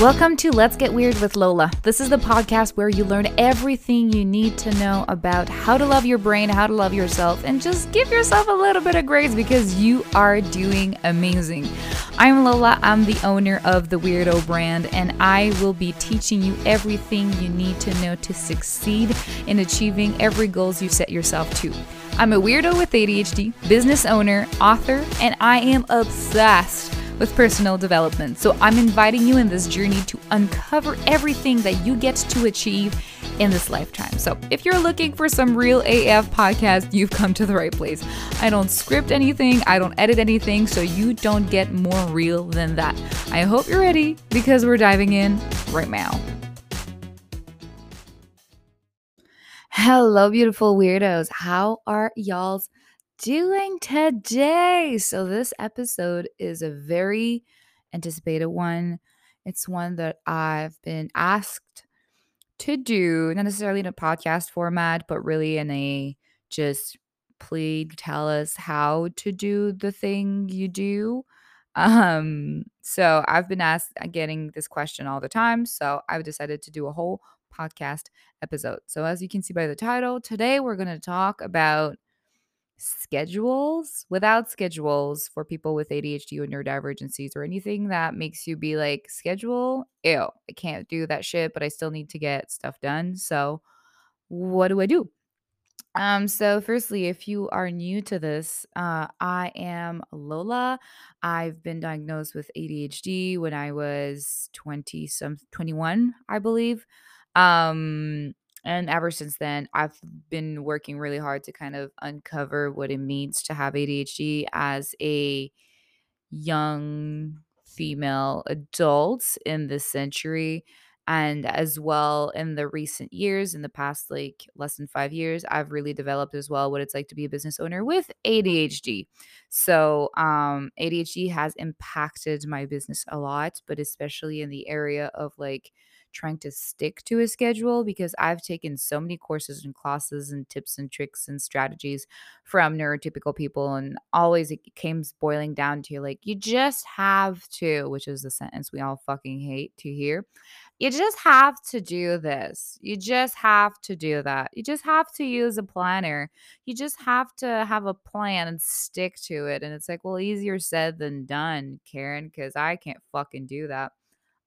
Welcome to Let's Get Weird with Lola. This is the podcast where you learn everything you need to know about how to love your brain, how to love yourself, and just give yourself a little bit of grace because you are doing amazing. I'm Lola, I'm the owner of the Weirdo brand, and I will be teaching you everything you need to know to succeed in achieving every goals you set yourself to. I'm a weirdo with ADHD, business owner, author, and I am obsessed with personal development. So I'm inviting you in this journey to uncover everything that you get to achieve in this lifetime. So if you're looking for some real AF podcast, you've come to the right place. I don't script anything, I don't edit anything, so you don't get more real than that. I hope you're ready because we're diving in right now. Hello, beautiful weirdos. How are y'all's doing today? So, this episode is a very anticipated one. It's one that I've been asked to do, not necessarily in a podcast format, but really in a just please tell us how to do the thing you do. Um, so I've been asked uh, getting this question all the time. So I've decided to do a whole podcast episode. So as you can see by the title, today we're going to talk about schedules without schedules for people with ADHD or neurodivergencies or anything that makes you be like, schedule, ew, I can't do that shit, but I still need to get stuff done. So, what do I do? Um, so firstly, if you are new to this, uh, I am Lola. I've been diagnosed with ADHD when I was 20 some 21, I believe. Um, and ever since then, I've been working really hard to kind of uncover what it means to have ADHD as a young female adult in this century. And as well in the recent years, in the past like less than five years, I've really developed as well what it's like to be a business owner with ADHD. So, um, ADHD has impacted my business a lot, but especially in the area of like trying to stick to a schedule because I've taken so many courses and classes and tips and tricks and strategies from neurotypical people. And always it came boiling down to like, you just have to, which is the sentence we all fucking hate to hear. You just have to do this. You just have to do that. You just have to use a planner. You just have to have a plan and stick to it. And it's like, well, easier said than done, Karen, because I can't fucking do that.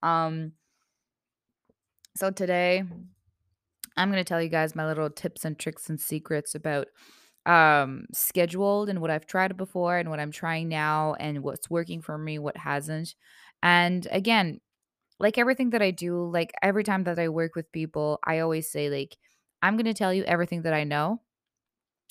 Um, so today I'm going to tell you guys my little tips and tricks and secrets about um scheduled and what I've tried before and what I'm trying now and what's working for me, what hasn't. And again, like everything that I do, like every time that I work with people, I always say like I'm going to tell you everything that I know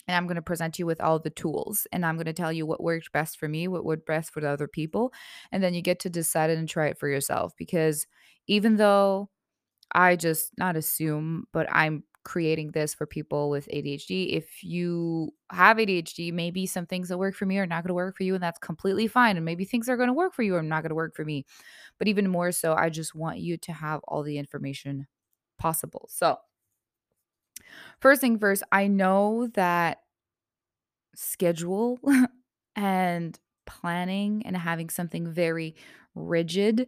and I'm going to present you with all the tools and I'm going to tell you what worked best for me, what worked best for the other people, and then you get to decide it and try it for yourself because even though I just not assume, but I'm creating this for people with ADHD. If you have ADHD, maybe some things that work for me are not going to work for you, and that's completely fine. And maybe things are going to work for you are not going to work for me. But even more so, I just want you to have all the information possible. So, first thing first, I know that schedule and planning and having something very rigid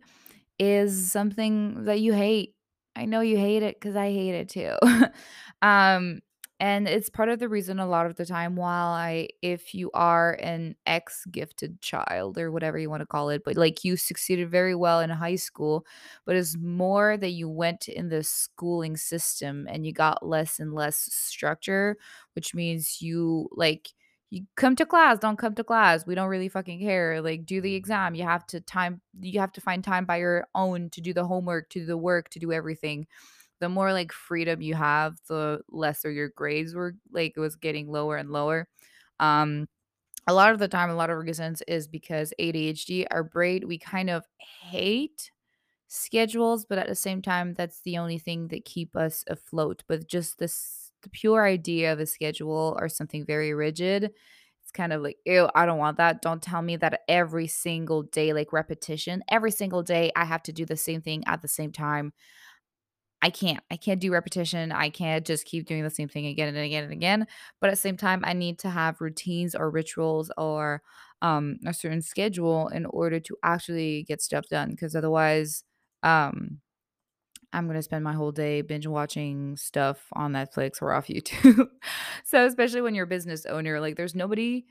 is something that you hate I know you hate it because I hate it too. um, and it's part of the reason a lot of the time while I if you are an ex gifted child or whatever you want to call it, but like you succeeded very well in high school, but it's more that you went in the schooling system and you got less and less structure, which means you like you come to class don't come to class we don't really fucking care like do the exam you have to time you have to find time by your own to do the homework to do the work to do everything. The more like freedom you have the lesser your grades were like it was getting lower and lower. Um a lot of the time a lot of reasons is because adhd our brain we kind of hate schedules but at the same time that's the only thing that keep us afloat but just this the pure idea of a schedule or something very rigid, it's kind of like, ew, I don't want that. Don't tell me that every single day, like repetition, every single day, I have to do the same thing at the same time. I can't. I can't do repetition. I can't just keep doing the same thing again and again and again. But at the same time, I need to have routines or rituals or um, a certain schedule in order to actually get stuff done. Because otherwise, Um, I'm gonna spend my whole day binge watching stuff on Netflix or off YouTube. so especially when you're a business owner, like there's nobody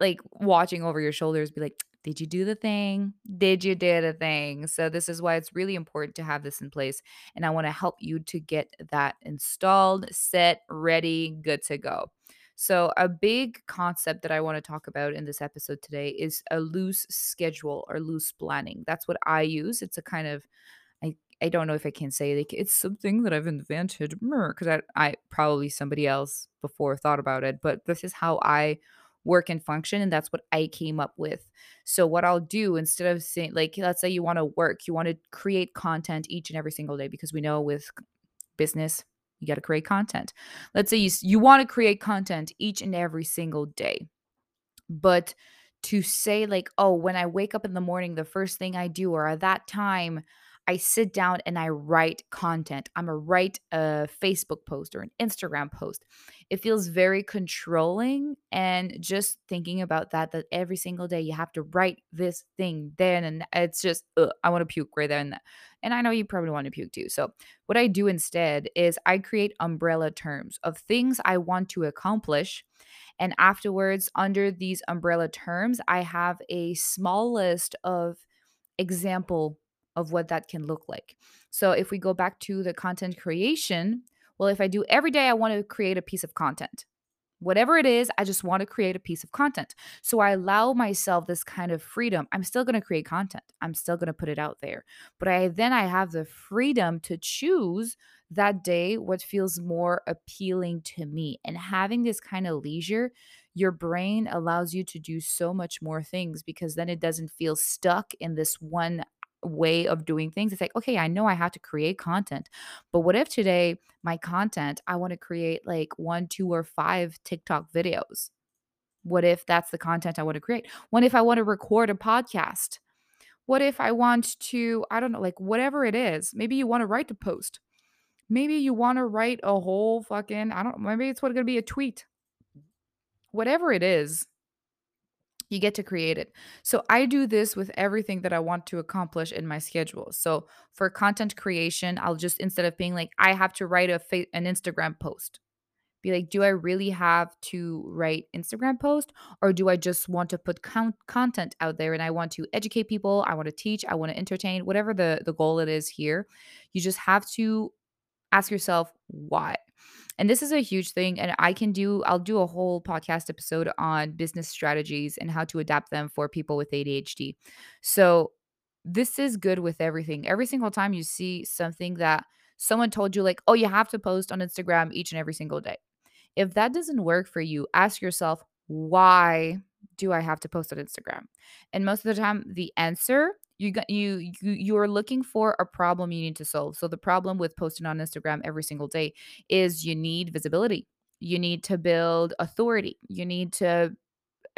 like watching over your shoulders, be like, did you do the thing? Did you do the thing? So this is why it's really important to have this in place. And I want to help you to get that installed, set, ready, good to go. So, a big concept that I want to talk about in this episode today is a loose schedule or loose planning. That's what I use. It's a kind of I don't know if I can say like it's something that I've invented because I I probably somebody else before thought about it, but this is how I work and function and that's what I came up with. So what I'll do instead of saying like let's say you want to work, you want to create content each and every single day because we know with business you got to create content. Let's say you you want to create content each and every single day. But to say like, "Oh, when I wake up in the morning, the first thing I do or at that time I sit down and I write content. I'm a write a Facebook post or an Instagram post. It feels very controlling and just thinking about that that every single day you have to write this thing then and it's just ugh, I want to puke right there and I know you probably want to puke too. So what I do instead is I create umbrella terms of things I want to accomplish and afterwards under these umbrella terms I have a small list of example of what that can look like. So if we go back to the content creation, well, if I do every day, I want to create a piece of content. Whatever it is, I just want to create a piece of content. So I allow myself this kind of freedom. I'm still going to create content. I'm still going to put it out there. But I then I have the freedom to choose that day what feels more appealing to me. And having this kind of leisure, your brain allows you to do so much more things because then it doesn't feel stuck in this one way of doing things. It's like, okay, I know I have to create content, but what if today my content, I want to create like one, two, or five TikTok videos? What if that's the content I want to create? What if I want to record a podcast? What if I want to, I don't know, like whatever it is, maybe you want to write the post. Maybe you want to write a whole fucking, I don't maybe it's what going to be a tweet. Whatever it is, you get to create it. So I do this with everything that I want to accomplish in my schedule. So for content creation, I'll just instead of being like I have to write a fa- an Instagram post, be like, do I really have to write Instagram post or do I just want to put con- content out there and I want to educate people, I want to teach, I want to entertain, whatever the the goal it is here. You just have to ask yourself why. And this is a huge thing. And I can do, I'll do a whole podcast episode on business strategies and how to adapt them for people with ADHD. So, this is good with everything. Every single time you see something that someone told you, like, oh, you have to post on Instagram each and every single day. If that doesn't work for you, ask yourself, why do I have to post on Instagram? And most of the time, the answer you got you you you're looking for a problem you need to solve. So the problem with posting on Instagram every single day is you need visibility. You need to build authority. You need to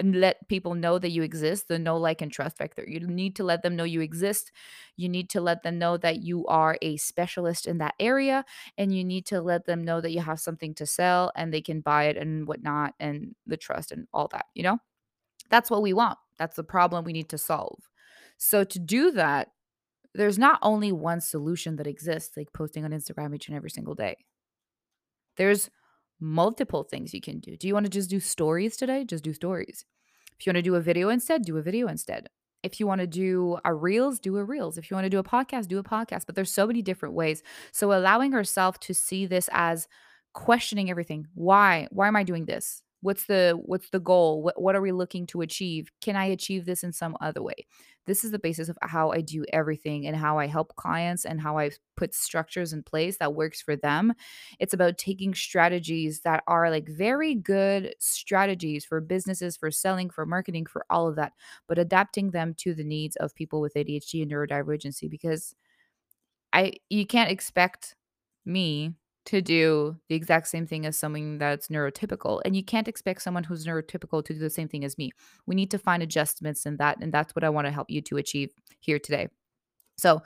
let people know that you exist, the know, like, and trust factor. You need to let them know you exist. You need to let them know that you are a specialist in that area. And you need to let them know that you have something to sell and they can buy it and whatnot and the trust and all that, you know? That's what we want. That's the problem we need to solve. So to do that, there's not only one solution that exists, like posting on Instagram each and every single day. There's multiple things you can do. Do you want to just do stories today? Just do stories. If you want to do a video instead, do a video instead. If you want to do a reels, do a reels. If you want to do a podcast, do a podcast. But there's so many different ways. So allowing ourselves to see this as questioning everything. Why? Why am I doing this? What's the what's the goal? What what are we looking to achieve? Can I achieve this in some other way? This is the basis of how I do everything and how I help clients and how I put structures in place that works for them. It's about taking strategies that are like very good strategies for businesses, for selling, for marketing, for all of that, but adapting them to the needs of people with ADHD and neurodivergency because I you can't expect me to do the exact same thing as someone that's neurotypical. And you can't expect someone who's neurotypical to do the same thing as me. We need to find adjustments in that. And that's what I want to help you to achieve here today. So,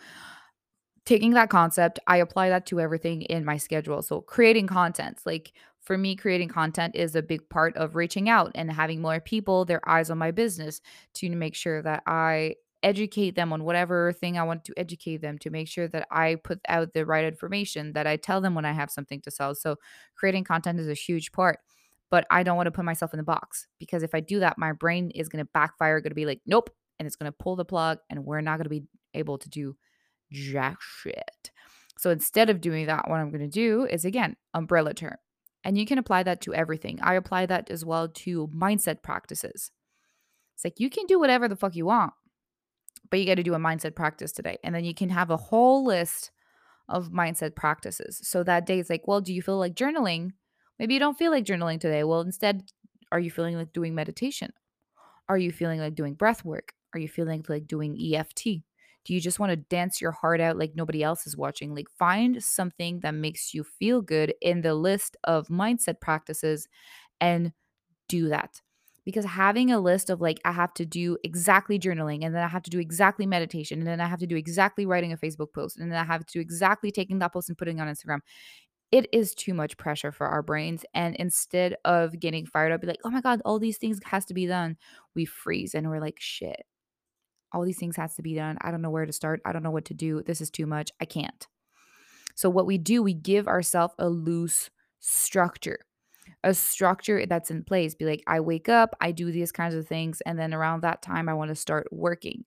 taking that concept, I apply that to everything in my schedule. So, creating content, like for me, creating content is a big part of reaching out and having more people, their eyes on my business to make sure that I educate them on whatever thing I want to educate them to make sure that I put out the right information, that I tell them when I have something to sell. So creating content is a huge part. But I don't want to put myself in the box because if I do that, my brain is going to backfire, going to be like, nope. And it's going to pull the plug, and we're not going to be able to do jack shit. So instead of doing that, what I'm going to do is again, umbrella term. And you can apply that to everything. I apply that as well to mindset practices. It's like you can do whatever the fuck you want, but you got to do a mindset practice today. And then you can have a whole list of mindset practices. So that day it's like, well, do you feel like journaling? Maybe you don't feel like journaling today. Well, instead, are you feeling like doing meditation? Are you feeling like doing breath work? Are you feeling like doing EFT? Do you just want to dance your heart out like nobody else is watching? Like, find something that makes you feel good in the list of mindset practices and do that. Because having a list of like, I have to do exactly journaling, and then I have to do exactly meditation, and then I have to do exactly writing a Facebook post, and then I have to do exactly taking that post and putting on Instagram. It is too much pressure for our brains. And instead of getting fired up, be like, oh my God, all these things has to be done, we freeze and we're like, shit, all these things has to be done. I don't know where to start. I don't know what to do. This is too much. I can't. So what we do, we give ourselves a loose structure. A structure that's in place. Be like, I wake up, I do these kinds of things, and then around that time I want to start working.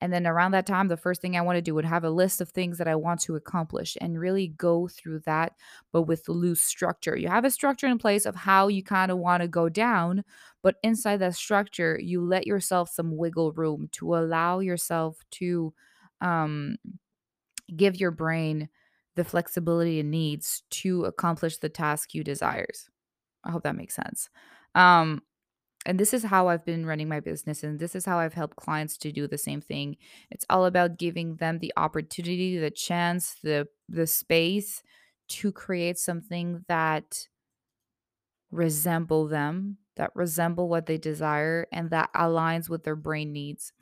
And then around that time, the first thing I want to do would have a list of things that I want to accomplish and really go through that, but with loose structure. You have a structure in place of how you kind of want to go down, but inside that structure, you let yourself some wiggle room to allow yourself to um, give your brain the flexibility it needs to accomplish the task you desires. I hope that makes sense. Um, and this is how I've been running my business, and this is how I've helped clients to do the same thing. It's all about giving them the opportunity, the chance, the the space to create something that resemble them, that resemble what they desire, and that aligns with their brain needs.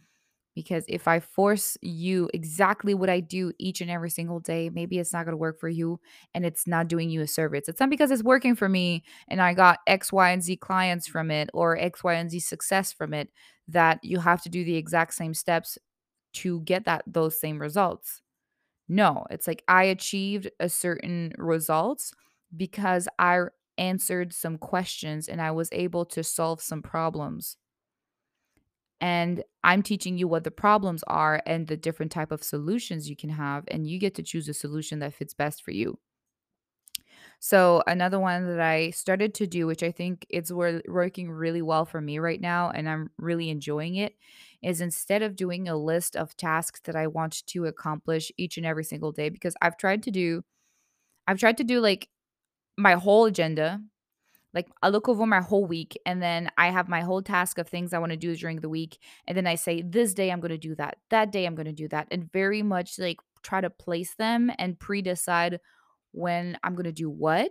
Because if I force you exactly what I do each and every single day, maybe it's not going to work for you and it's not doing you a service. It's not because it's working for me and I got X, Y, and Z clients from it or X, Y, and Z success from it that you have to do the exact same steps to get that those same results. No, it's like I achieved a certain results because I answered some questions and I was able to solve some problems and i'm teaching you what the problems are and the different type of solutions you can have and you get to choose a solution that fits best for you. So another one that i started to do which i think it's working really well for me right now and i'm really enjoying it is instead of doing a list of tasks that i want to accomplish each and every single day because i've tried to do i've tried to do like my whole agenda like I look over my whole week and then I have my whole task of things I want to do during the week. And then I say, this day I'm going to do that. That day I'm going to do that. And very much like try to place them and pre decide when I'm going to do what.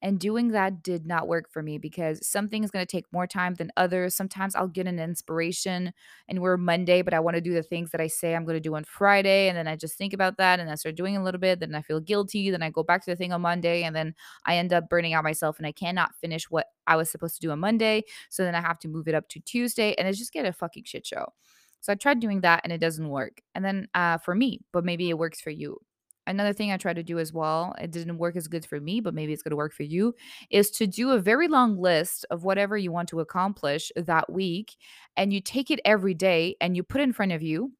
And doing that did not work for me because something is going to take more time than others. Sometimes I'll get an inspiration and we're Monday, but I want to do the things that I say I'm going to do on Friday. And then I just think about that and I start doing a little bit. Then I feel guilty. Then I go back to the thing on Monday and then I end up burning out myself and I cannot finish what I was supposed to do on Monday. So then I have to move it up to Tuesday and it's just get a fucking shit show. So I tried doing that and it doesn't work. And then uh, for me, but maybe it works for you another thing I try to do as well, it didn't work as good for me, but maybe it's going to work for you, is to do a very long list of whatever you want to accomplish that week. And you take it every day and you put in front of you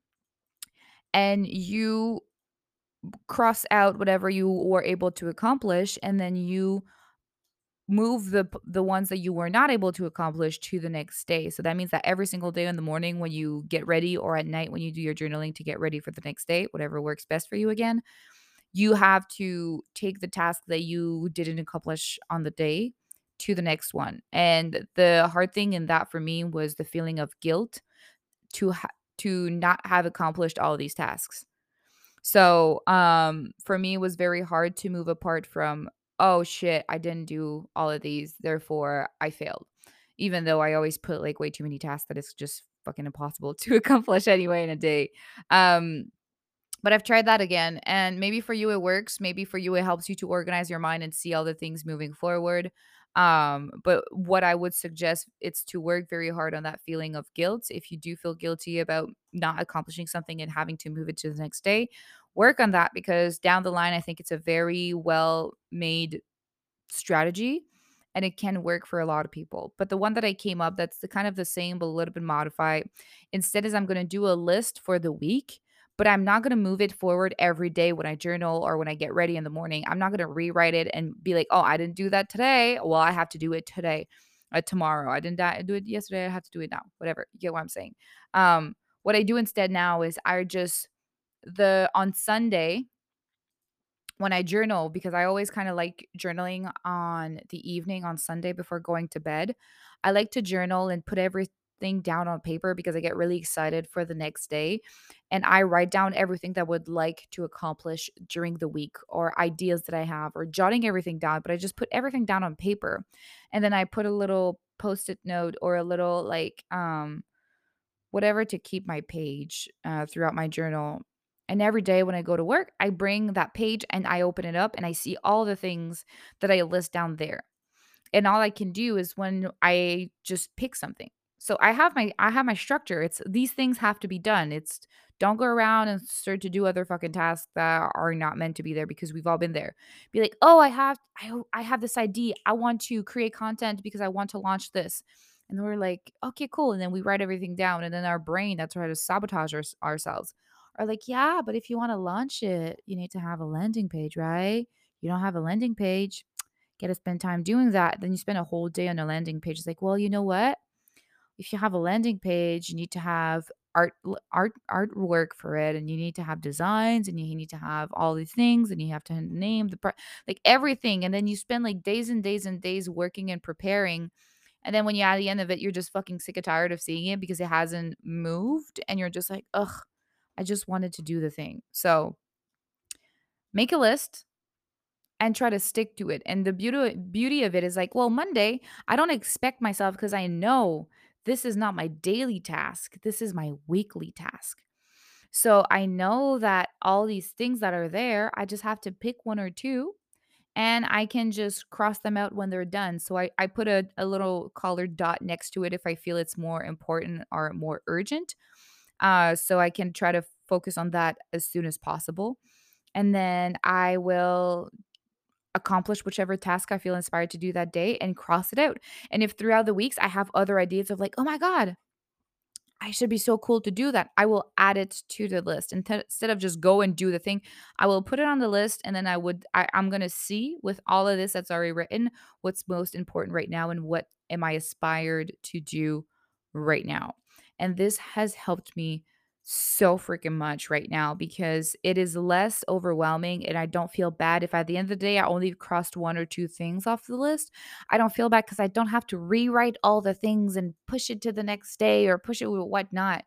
and you cross out whatever you were able to accomplish and then you move the the ones that you were not able to accomplish to the next day. So that means that every single day in the morning when you get ready or at night when you do your journaling to get ready for the next day, whatever works best for you again, you have to take the task that you didn't accomplish on the day to the next one. And the hard thing in that for me was the feeling of guilt to ha- to not have accomplished all these tasks. So, um for me it was very hard to move apart from oh shit, I didn't do all of these, therefore I failed. Even though I always put like way too many tasks that it's just fucking impossible to accomplish anyway in a day. Um but I've tried that again. And maybe for you it works. Maybe for you it helps you to organize your mind and see all the things moving forward. Um, but what I would suggest it's to work very hard on that feeling of guilt. If you do feel guilty about not accomplishing something and having to move it to the next day, work on that because down the line, I think it's a very well made strategy and it can work for a lot of people. But the one that I came up that's the kind of the same but a little bit modified. Instead is I'm going to do a list for the week, but I'm not going to move it forward every day when I journal or when I get ready in the morning. I'm not going to rewrite it and be like, "Oh, I didn't do that today. Well, I have to do it today." Uh, tomorrow. I didn't do it yesterday. I have to do it now. Whatever. You get what I'm saying? Um, what I do instead now is I just the on Sunday when I journal, because I always kind of like journaling on the evening on Sunday before going to bed, I like to journal and put everything down on paper because I get really excited for the next day. And I write down everything that I would like to accomplish during the week or ideas that I have or jotting everything down, but I just put everything down on paper. And then I put a little post it note or a little like, um, whatever to keep my page uh, throughout my journal and every day when I go to work, I bring that page and I open it up and I see all the things that I list down there. And all I can do is when I just pick something. So I have my I have my structure. It's these things have to be done. It's don't go around and start to do other fucking tasks that are not meant to be there because we've all been there. Be like, "Oh, I have I I have this idea. I want to create content because I want to launch this." And we're like, "Okay, cool." And then we write everything down and then our brain that's try to sabotage our, ourselves are like, "Yeah, but if you wanna launch it, you need to have a landing page, right? You don't have a landing page, gotta spend time doing that." Then you spend a whole day on a landing page. It's like, "Well, you know what? If you have a landing page, you need to have art art artwork for it, and you need to have designs, and you need to have all these things, and you have to name the like, everything, and then you spend, like, days and days and days working and preparing, and then when you're at the end of it, you're just fucking sick and tired of seeing it because it hasn't moved, and you're just like, "Ugh." I just wanted to do the thing. So make a list and try to stick to it. And the beauty beauty of it is like, well, Monday, I don't expect myself because I know this is not my daily task. This is my weekly task. So I know that all these things that are there, I just have to pick one or two and I can just cross them out when they're done. So I, I put a, a little colored dot next to it if I feel it's more important or more urgent uh, so I can try to focus on that as soon as possible. And then I will accomplish whichever task I feel inspired to do that day and cross it out. And if throughout the weeks I have other ideas of like, oh my God, I should be so cool to do that. I will add it to the list instead of just go and do the thing. I will put it on the list and then I would I, I'm gonna see with all of this that's already written what's most important right now and what am I aspired to do right now. And this has helped me so freaking much right now because it is less overwhelming and I don't feel bad if at the end of the day I only crossed one or two things off the list. I don't feel bad because I don't have to rewrite all the things and push it to the next day or push it with whatnot.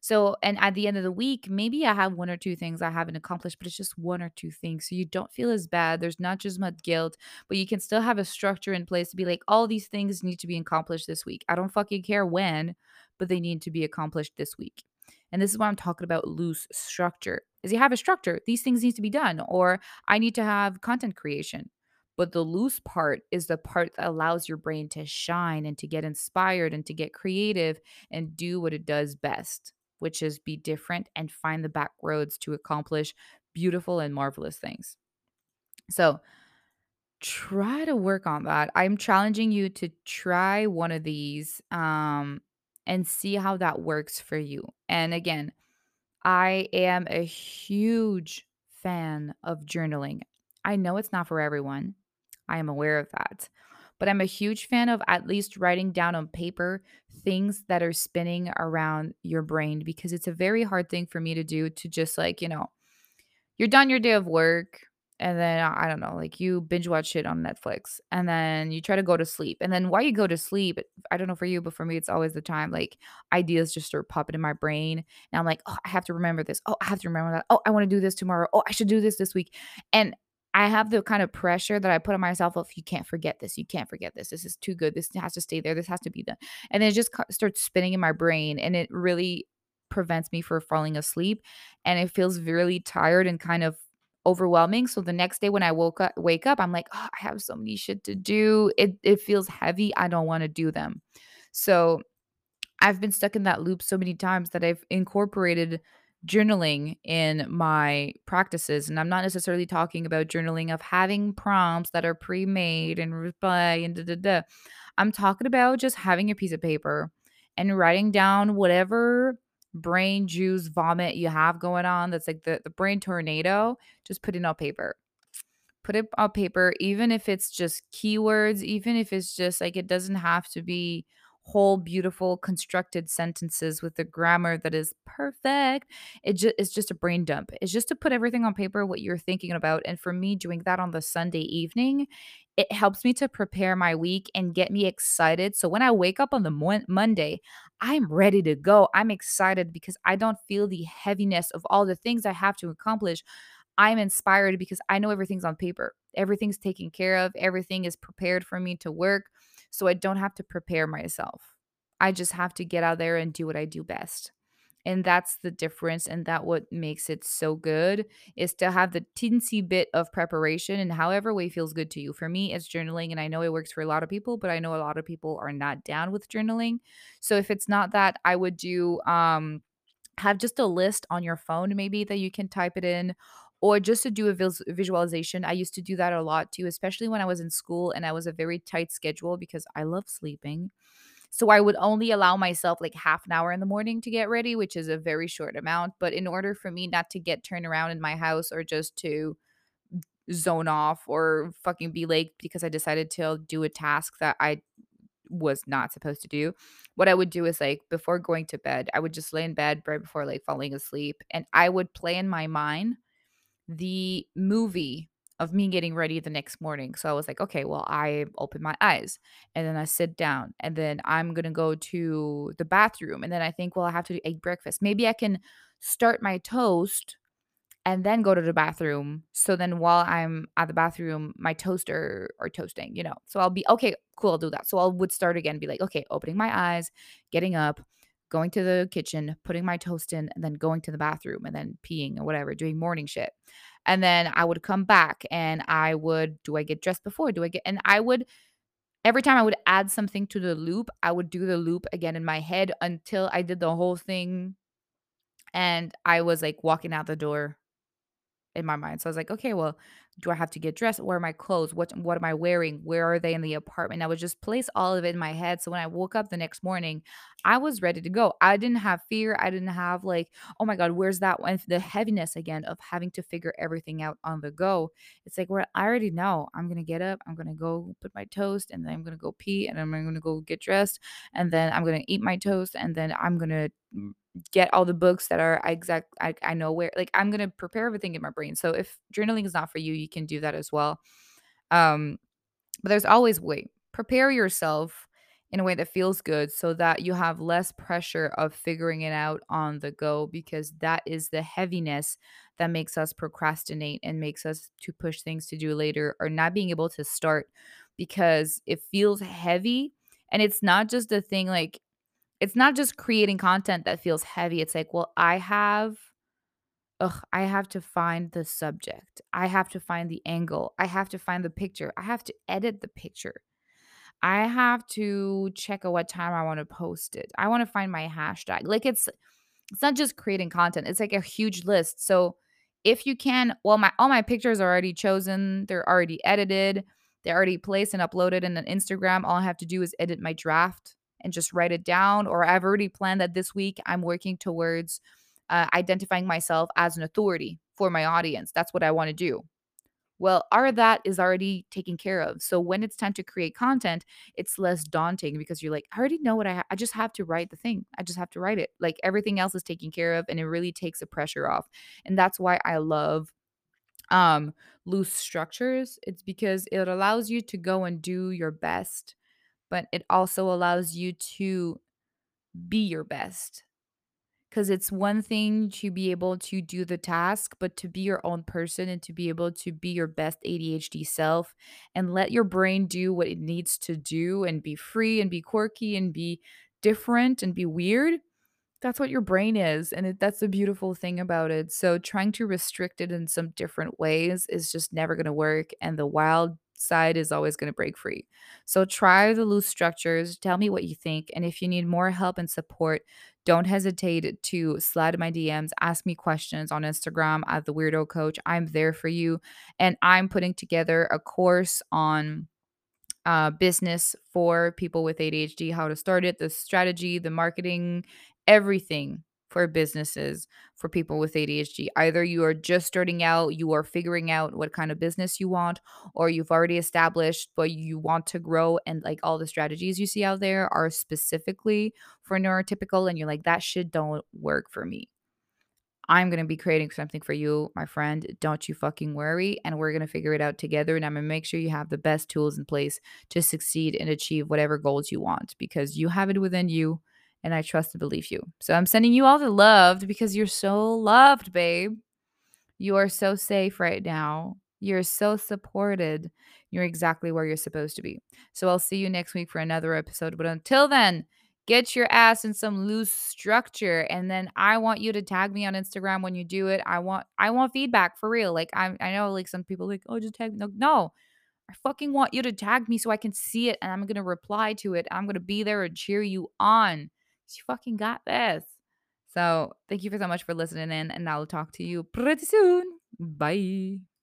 So, and at the end of the week, maybe I have one or two things I haven't accomplished, but it's just one or two things. So you don't feel as bad. There's not just much guilt, but you can still have a structure in place to be like, all these things need to be accomplished this week. I don't fucking care when, but they need to be accomplished this week. And this is why I'm talking about loose structure. Is you have a structure, these things need to be done, or I need to have content creation. But the loose part is the part that allows your brain to shine and to get inspired and to get creative and do what it does best which is be different and find the back roads to accomplish beautiful and marvelous things. So, try to work on that. I'm challenging you to try one of these um and see how that works for you. And again, I am a huge fan of journaling. I know it's not for everyone. I am aware of that but I'm a huge fan of at least writing down on paper things that are spinning around your brain because it's a very hard thing for me to do to just like, you know, you're done your day of work and then I don't know, like you binge watch shit on Netflix and then you try to go to sleep. And then while you go to sleep, I don't know for you, but for me, it's always the time like ideas just start popping in my brain. And I'm like, oh, I have to remember this. Oh, I have to remember that. Oh, I want to do this tomorrow. Oh, I should do this this week. And I have the kind of pressure that I put on myself of you can't forget this, you can't forget this. This is too good. This has to stay there. This has to be done. And then it just starts spinning in my brain and it really prevents me from falling asleep and it feels really tired and kind of overwhelming. So the next day when I woke up wake up, I'm like, "Oh, I have so many shit to do." It it feels heavy. I don't wanna do them. So I've been stuck in that loop so many times that I've incorporated journaling in my practices. And I'm not necessarily talking about journaling of having prompts that are pre made and reply and da da da. I'm talking about just having a piece of paper and writing down whatever brain juice vomit you have going on that's like the, the brain tornado, just put it on paper. Put it on paper, even if it's just keywords, even if it's just like it doesn't have to be whole beautiful constructed sentences with the grammar that is perfect. It just it's just a brain dump. It's just to put everything on paper what you're thinking about. And for me doing that on the Sunday evening, it helps me to prepare my week and get me excited. So when I wake up on the mon- Monday, I'm ready to go. I'm excited because I don't feel the heaviness of all the things I have to accomplish. I'm inspired because I know everything's on paper. Everything's taken care of. Everything is prepared for me to work. So I don't have to prepare myself. I just have to get out there and do what I do best. And that's the difference. And that what makes it so good is to have the teensy bit of preparation and however way feels good to you. For me, it's journaling. And I know it works for a lot of people, but I know a lot of people are not down with journaling. So if it's not that, I would do um have just a list on your phone maybe that you can type it in or just to do a vis- visualization. I used to do that a lot too, especially when I was in school and I was a very tight schedule because I love sleeping. So I would only allow myself like half an hour in the morning to get ready, which is a very short amount. But in order for me not to get turned around in my house or just to zone off or fucking be late because I decided to do a task that I was not supposed to do. What I would do is like before going to bed, I would just lay in bed right before like falling asleep and I would play in my mind the movie of me getting ready the next morning. So I was like, okay, well, I open my eyes and then I sit down and then I'm going to go to the bathroom. And then I think, well, I have to eat breakfast. Maybe I can start my toast and then go to the bathroom. So then while I'm at the bathroom, my toaster are toasting, you know. So I'll be okay, cool, I'll do that. So I would start again, be like, okay, opening my eyes, getting up, going to the kitchen, putting my toast in, and then going to the bathroom and then peeing or whatever, doing morning shit. And then I would come back and I would, do I get dressed before? Do I get, and I would, every time I would add something to the loop, I would do the loop again in my head until I did the whole thing. And I was like walking out the door in my mind. So I was like, okay, well, do I have to get dressed? Where are my clothes? What what am I wearing? Where are they in the apartment? I would just place all of it in my head. So when I woke up the next morning, I was ready to go. I didn't have fear. I didn't have like, oh my God, where's that one? The heaviness again of having to figure everything out on the go. It's like, well, I already know. I'm gonna get up, I'm gonna go put my toast, and then I'm gonna go pee, and I'm gonna go get dressed, and then I'm gonna eat my toast, and then I'm gonna get all the books that are exact I, I know where like i'm gonna prepare everything in my brain so if journaling is not for you you can do that as well um but there's always way prepare yourself in a way that feels good so that you have less pressure of figuring it out on the go because that is the heaviness that makes us procrastinate and makes us to push things to do later or not being able to start because it feels heavy and it's not just a thing like it's not just creating content that feels heavy. It's like, well, I have ugh, I have to find the subject. I have to find the angle. I have to find the picture. I have to edit the picture. I have to check at what time I want to post it. I want to find my hashtag. Like it's it's not just creating content. It's like a huge list. So if you can, well, my all my pictures are already chosen. They're already edited. They're already placed and uploaded in an Instagram. All I have to do is edit my draft and just write it down. Or I've already planned that this week I'm working towards uh, identifying myself as an authority for my audience. That's what I want to do. Well, our that is already taken care of. So when it's time to create content, it's less daunting because you're like, I already know what I ha- I just have to write the thing. I just have to write it. Like everything else is taken care of and it really takes the pressure off. And that's why I love um loose structures. It's because it allows you to go and do your best, but it also allows you to be your best because it's one thing to be able to do the task, but to be your own person and to be able to be your best ADHD self and let your brain do what it needs to do and be free and be quirky and be different and be weird. That's what your brain is, and it that's the beautiful thing about it. So trying to restrict it in some different ways is just never gonna work, and the wild side is always gonna break free. So try the loose structures, tell me what you think, and if you need more help and support, don't hesitate to slide my DMs, ask me questions on Instagram at the Weirdo Coach. I'm there for you, and I'm putting together a course on uh, business for people with ADHD, how to start it, the strategy, the marketing, everything for businesses for people with ADHD. Either you are just starting out, you are figuring out what kind of business you want, or you've already established, but you want to grow. And like all the strategies you see out there are specifically for neurotypical, and you're like, that shit don't work for me. I'm going to be creating something for you, my friend. Don't you fucking worry. And we're going to figure it out together. And I'm going to make sure you have the best tools in place to succeed and achieve whatever goals you want because you have it within you. And I trust and believe you. So I'm sending you all the love because you're so loved, babe. You are so safe right now. You're so supported. You're exactly where you're supposed to be. So I'll see you next week for another episode. But until then, get your ass in some loose structure and then I want you to tag me on Instagram when you do it. I want I want feedback for real. Like I I know like some people like, "Oh, just tag me." No, no. I fucking want you to tag me so I can see it and I'm going to reply to it. I'm going to be there and cheer you on. You fucking got this. So, thank you for so much for listening in, and I'll talk to you pretty soon. Bye.